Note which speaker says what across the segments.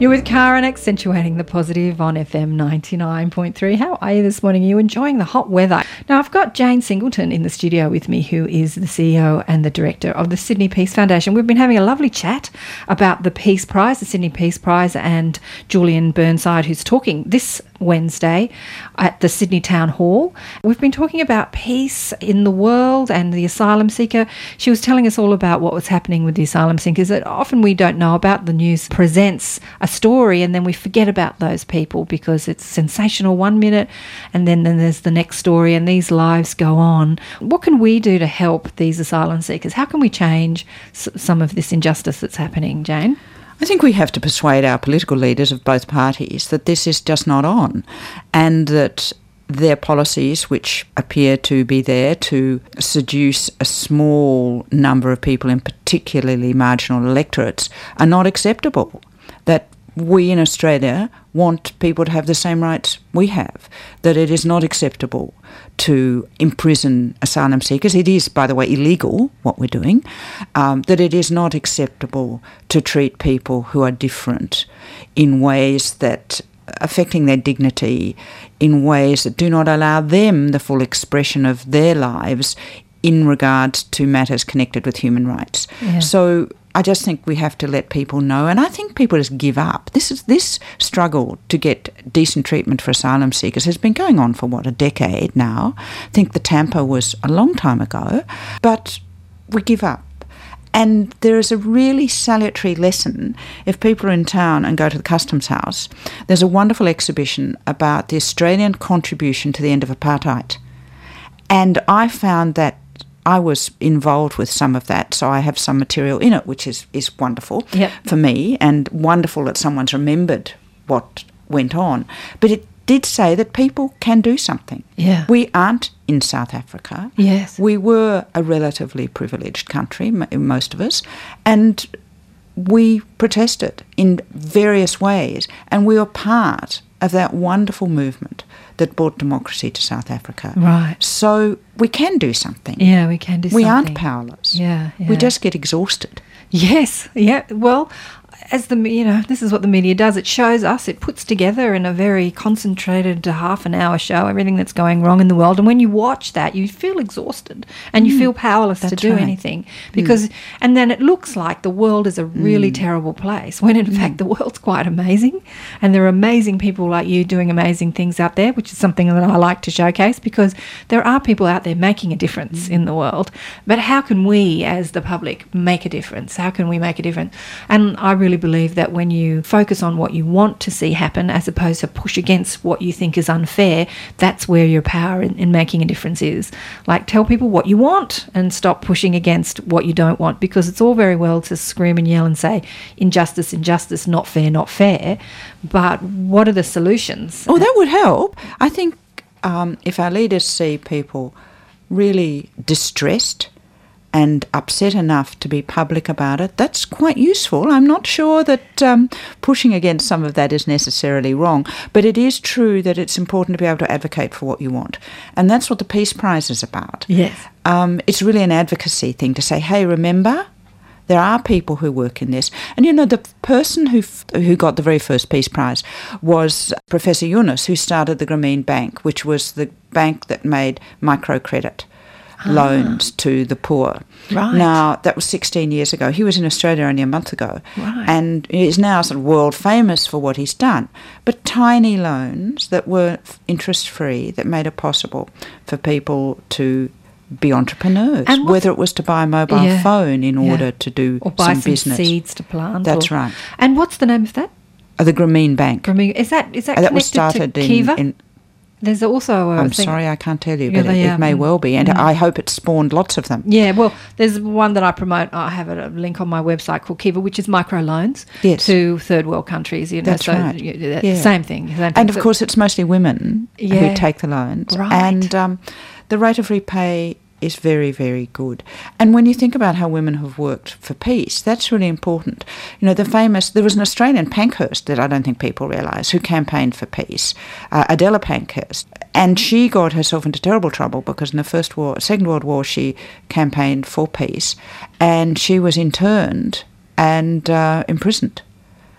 Speaker 1: You're with Karen accentuating the positive on FM 99.3. How are you this morning? Are you enjoying the hot weather? Now, I've got Jane Singleton in the studio with me, who is the CEO and the director of the Sydney Peace Foundation. We've been having a lovely chat about the Peace Prize, the Sydney Peace Prize, and Julian Burnside, who's talking this Wednesday at the Sydney Town Hall. We've been talking about peace in the world and the asylum seeker. She was telling us all about what was happening with the asylum seekers that often we don't know about. The news presents a story and then we forget about those people because it's sensational one minute and then, then there's the next story and these lives go on. What can we do to help these asylum seekers? How can we change some of this injustice that's happening, Jane?
Speaker 2: I think we have to persuade our political leaders of both parties that this is just not on and that their policies, which appear to be there to seduce a small number of people in particularly marginal electorates, are not acceptable. That we in Australia want people to have the same rights we have, that it is not acceptable to imprison asylum seekers. It is, by the way, illegal what we're doing, um, that it is not acceptable to treat people who are different in ways that affecting their dignity in ways that do not allow them the full expression of their lives in regards to matters connected with human rights.
Speaker 1: Yeah.
Speaker 2: So I just think we have to let people know, and I think people just give up. This is this struggle to get decent treatment for asylum seekers has been going on for what a decade now. I think the Tampa was a long time ago, but we give up. And there is a really salutary lesson if people are in town and go to the Customs House. There's a wonderful exhibition about the Australian contribution to the end of apartheid. And I found that I was involved with some of that, so I have some material in it, which is, is wonderful
Speaker 1: Yep.
Speaker 2: for me and wonderful that someone's remembered what went on. But it did say that people can do something.
Speaker 1: Yeah.
Speaker 2: We aren't in South Africa.
Speaker 1: Yes.
Speaker 2: We were a relatively privileged country, m- most of us, and we protested in various ways, and we were part of that wonderful movement that brought democracy to South Africa.
Speaker 1: Right.
Speaker 2: So we can do something.
Speaker 1: Yeah, we can do
Speaker 2: We
Speaker 1: something.
Speaker 2: aren't powerless.
Speaker 1: Yeah,
Speaker 2: We just get exhausted.
Speaker 1: Yes, yeah. Well, as the you know, this is what the media does. It shows us. It puts together in a very concentrated half an hour show everything that's going wrong in the world. And when you watch that, you feel exhausted and you feel powerless to
Speaker 2: Mm.
Speaker 1: do
Speaker 2: right. Mm.
Speaker 1: anything because. And then it looks like the world is a really terrible place when in
Speaker 2: Mm.
Speaker 1: fact the world's quite amazing, and there are amazing people like you doing amazing things out there, which is something that I like to showcase because there are people out there making a difference
Speaker 2: Mm.
Speaker 1: in the world. But how can we, as the public, make a difference? How can we make a difference? And I really believe that when you focus on what you want to see happen as opposed to push against what you think is unfair, that's where your power in, in making a difference is. Like, tell people what you want and stop pushing against what you don't want because it's all very well to scream and yell and say injustice, injustice, not fair, not fair. But what are the solutions?
Speaker 2: Oh, that would help. I think um, if our leaders see people really distressed and upset enough to be public about it, that's quite useful. I'm not sure that um, pushing against some of that is necessarily wrong, but it is true that it's important to be able to advocate for what you want. And that's what the Peace Prize is about.
Speaker 1: Yes.
Speaker 2: Um, it's really an advocacy thing to say, hey, remember, there are people who work in this. And you know, the person who f- who got the very first Peace Prize was Professor Yunus, who started the Grameen Bank, which was the bank that made microcredit loans to the poor.
Speaker 1: Right.
Speaker 2: Now, that was 16 years ago. He was in Australia only a month ago.
Speaker 1: Right.
Speaker 2: And is now sort of world famous for what he's done. But tiny loans that were interest free, that made it possible for people to be entrepreneurs,
Speaker 1: And
Speaker 2: whether it was to buy a mobile
Speaker 1: Yeah,
Speaker 2: phone in
Speaker 1: yeah.
Speaker 2: order to do
Speaker 1: or buy
Speaker 2: some,
Speaker 1: some,
Speaker 2: business.
Speaker 1: seeds to plant.
Speaker 2: That's
Speaker 1: or-
Speaker 2: right.
Speaker 1: And what's the name of that?
Speaker 2: Uh, the Grameen Bank.
Speaker 1: Grameen- Is that is that
Speaker 2: Uh, that was started
Speaker 1: to
Speaker 2: in, in
Speaker 1: There's also a
Speaker 2: I'm
Speaker 1: thing-
Speaker 2: sorry, I can't tell you,
Speaker 1: Yeah,
Speaker 2: but it, it may well be, and
Speaker 1: Mm.
Speaker 2: I hope it spawned lots of them.
Speaker 1: Yeah, well, there's one that I promote. I have a link on my website called Kiva, which is microloans
Speaker 2: Yes.
Speaker 1: to third world countries. You know,
Speaker 2: That's
Speaker 1: so
Speaker 2: right.
Speaker 1: that-
Speaker 2: Yeah.
Speaker 1: Same thing. Same thing.
Speaker 2: And of
Speaker 1: So-
Speaker 2: course, it's mostly women
Speaker 1: Yeah.
Speaker 2: who take the loans,
Speaker 1: Right.
Speaker 2: and um, the rate of repay is very, very good. And when you think about how women have worked for peace, that's really important. You know, the famous there was an Australian Pankhurst that I don't think people realise who campaigned for peace, uh, Adela Pankhurst, and she got herself into terrible trouble because in the First War, Second World War, she campaigned for peace, and she was interned and uh, imprisoned.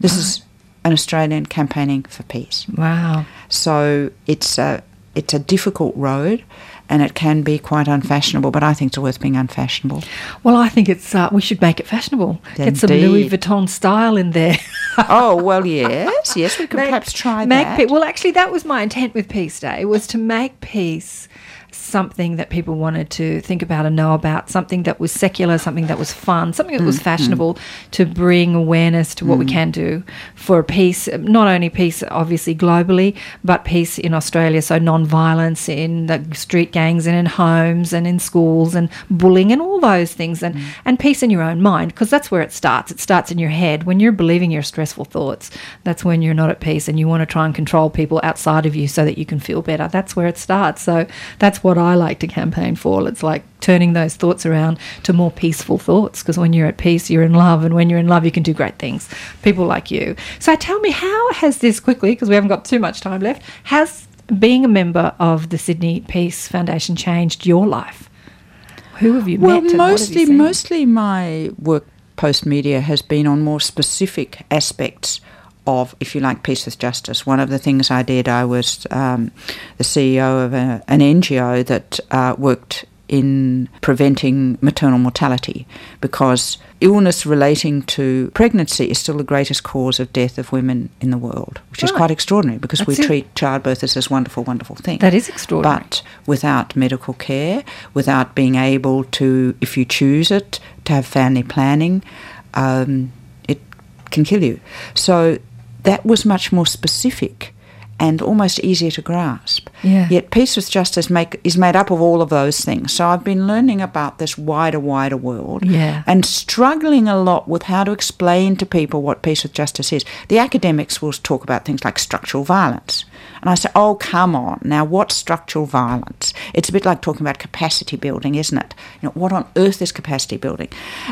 Speaker 2: This is an Australian campaigning for peace.
Speaker 1: Wow.
Speaker 2: So it's a it's a difficult road, and it can be quite unfashionable. But I think it's worth being unfashionable.
Speaker 1: Well, I think it's uh, we should make it fashionable. Get some Louis Vuitton style in there.
Speaker 2: oh well, yes, yes, we could
Speaker 1: Make-
Speaker 2: perhaps try
Speaker 1: make
Speaker 2: that.
Speaker 1: pe- well, actually, that was my intent with Peace Day was to make peace something that people wanted to think about and know about, something that was secular, something that was fun, something that was mm, mm. fashionable, to bring awareness to what we mm. can do for peace. Not only peace, obviously globally, but peace in Australia. So non-violence in the street gangs and in homes and in schools and bullying and all those things, and and peace in your own mind because that's where it starts. It starts in your head when you're believing your stressful thoughts. That's when you're not at peace and you want to try and control people outside of you so that you can feel better. That's where it starts. So that's what I like to campaign for. It's like turning those thoughts around to more peaceful thoughts because when you're at peace, you're in love, and when you're in love, you can do great things. People like you. So tell me, how has this quickly, because we haven't got too much time left, has being a member of the Sydney Peace Foundation changed your life? Who have you
Speaker 2: well,
Speaker 1: met? and what have you
Speaker 2: mostly, mostly my work post media has been on more specific aspects of, if you like, peace with justice. One of the things I did, I was um, the CEO of a, an NGO that uh, worked in preventing maternal mortality because illness relating to pregnancy is still the greatest cause of death of women in the world, which is quite extraordinary because we
Speaker 1: it.
Speaker 2: treat childbirth as this wonderful, wonderful thing.
Speaker 1: That is extraordinary.
Speaker 2: But without medical care, without being able to, if you choose it, to have family planning, um, it can kill you. So that was much more specific and almost easier to grasp.
Speaker 1: Yeah.
Speaker 2: Yet peace with justice make, is made up of all of those things. So I've been learning about this wider, wider world
Speaker 1: Yeah.
Speaker 2: and struggling a lot with how to explain to people what peace with justice is. The academics will talk about things like structural violence. And I say, oh, come on. Now, what's structural violence? It's a bit like talking about capacity building, isn't it? You know, what on earth is capacity building?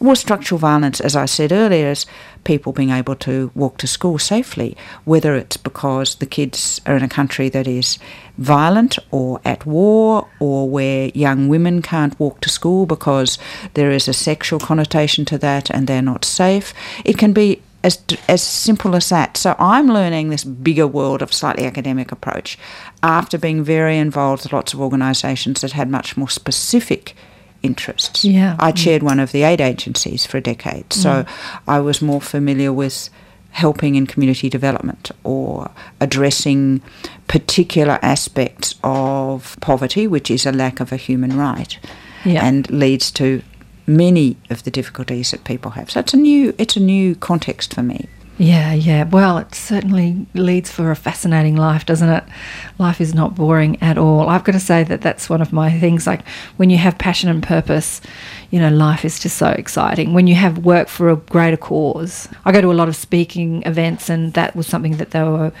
Speaker 2: Well, structural violence, as I said earlier, is people being able to walk to school safely, whether it's because the kids are in a country that is violent or at war or where young women can't walk to school because there is a sexual connotation to that and they're not safe. It can be as, as simple as that. So I'm learning this bigger world of slightly academic approach after being very involved with lots of organisations that had much more specific interests.
Speaker 1: Yeah.
Speaker 2: I chaired one of the aid agencies for a decade, so mm. I was more familiar with helping in community development or addressing particular aspects of poverty, which is a lack of a human right
Speaker 1: Yeah.
Speaker 2: and leads to many of the difficulties that people have. So it's a new it's a new context for me.
Speaker 1: Yeah, yeah. Well, it certainly leads for a fascinating life, doesn't it? Life is not boring at all. I've got to say that that's one of my things. Like when you have passion and purpose, you know, life is just so exciting. When you have work for a greater cause, I go to a lot of speaking events, and that was something that they were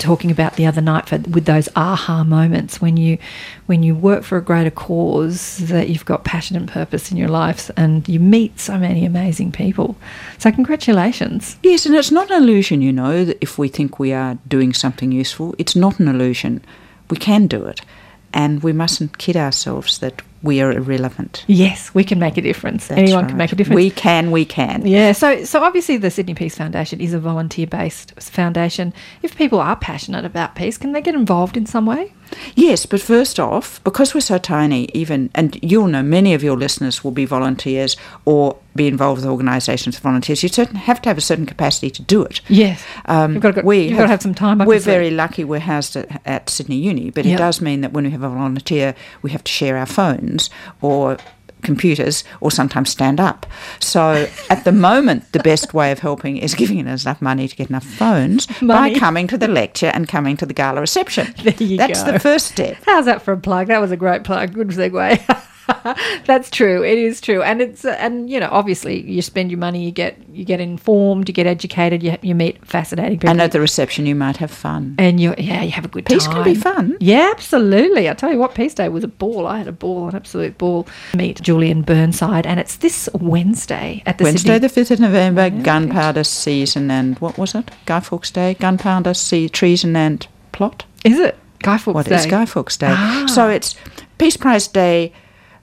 Speaker 1: talking about the other night for, with those aha moments when you when you work for a greater cause that you've got passion and purpose in your life and you meet so many amazing people so congratulations
Speaker 2: Yes, and it's not an illusion, you know, that if we think we are doing something useful, it's not an illusion. We can do it. And we mustn't kid ourselves that we are irrelevant.
Speaker 1: Yes, we can make a difference.
Speaker 2: That's
Speaker 1: Anyone
Speaker 2: right.
Speaker 1: can make a difference.
Speaker 2: We can, we can.
Speaker 1: yeah, so so obviously the Sydney Peace Foundation is a volunteer-based foundation. If people are passionate about peace, can they get involved in some way?
Speaker 2: Yes, but first off, because we're so tiny, even, and you'll know many of your listeners will be volunteers or be involved with organisations of volunteers, you certain have to have a certain capacity to do it.
Speaker 1: Yes,
Speaker 2: Um,
Speaker 1: you've got to,
Speaker 2: we
Speaker 1: you've got to have some time. I
Speaker 2: We're very lucky we're housed at, at Sydney Uni, but
Speaker 1: Yep.
Speaker 2: it does mean that when we have a volunteer, we have to share our phones or computers or sometimes stand up. So at the moment, the best way of helping is giving us enough money to get enough phones
Speaker 1: Money.
Speaker 2: by coming to the lecture and coming to the gala reception.
Speaker 1: There you
Speaker 2: That's
Speaker 1: go.
Speaker 2: the first step.
Speaker 1: How's that for a plug? That was a great plug. Good segue. That's true. It is true, and it's uh, and you know obviously you spend your money, you get you get informed, you get educated, you, you meet fascinating people,
Speaker 2: And at the reception, you might have fun.
Speaker 1: and you yeah you have a good
Speaker 2: Peace
Speaker 1: time.
Speaker 2: can be fun.
Speaker 1: Yeah, absolutely. I tell you what, Peace Day was a ball. I had a ball, an absolute ball. Meet Julian Burnside, and it's this Wednesday at the
Speaker 2: Wednesday,
Speaker 1: Sydney.
Speaker 2: the 5th of November,
Speaker 1: Yeah,
Speaker 2: gunpowder season and what was it? Guy Fawkes Day? Gunpowder sea, treason and plot?
Speaker 1: is it Guy Fawkes
Speaker 2: What
Speaker 1: Day?
Speaker 2: is Guy Fawkes Day?
Speaker 1: Ah.
Speaker 2: So it's Peace Prize Day,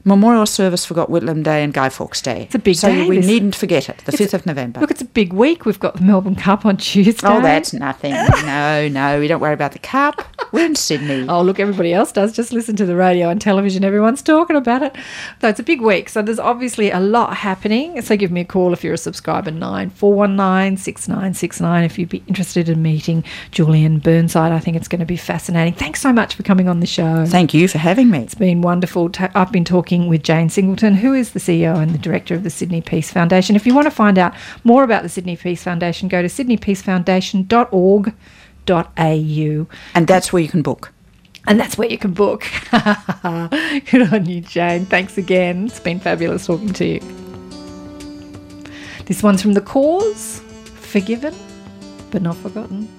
Speaker 2: memorial service for Gough Whitlam Day and Guy Fawkes Day.
Speaker 1: It's a big
Speaker 2: so
Speaker 1: day,
Speaker 2: we
Speaker 1: this-
Speaker 2: needn't forget it, the
Speaker 1: It's-
Speaker 2: 5th of November.
Speaker 1: Look, it's a big week. We've got the Melbourne Cup on Tuesday.
Speaker 2: oh, that's nothing. no, no, we don't worry about the cup. We're in Sydney.
Speaker 1: Oh, look, everybody else does. Just listen to the radio and television. Everyone's talking about it. So it's a big week. So there's obviously a lot happening. So give me a call if you're a subscriber, 9419 6969, if you'd be interested in meeting Julian Burnside. I think it's going to be fascinating. Thanks so much for coming on the show.
Speaker 2: Thank you for having me.
Speaker 1: It's been wonderful. I've been talking with Jane Singleton, who is the CEO and the director of the Sydney Peace Foundation. If you want to find out more about the Sydney Peace Foundation, go to sydneypeacefoundation.org.au.
Speaker 2: And that's where you can book.
Speaker 1: And that's where you can book. Good on you, Jane. Thanks again. It's been fabulous talking to you. This one's from The Corrs Forgiven, but not forgotten.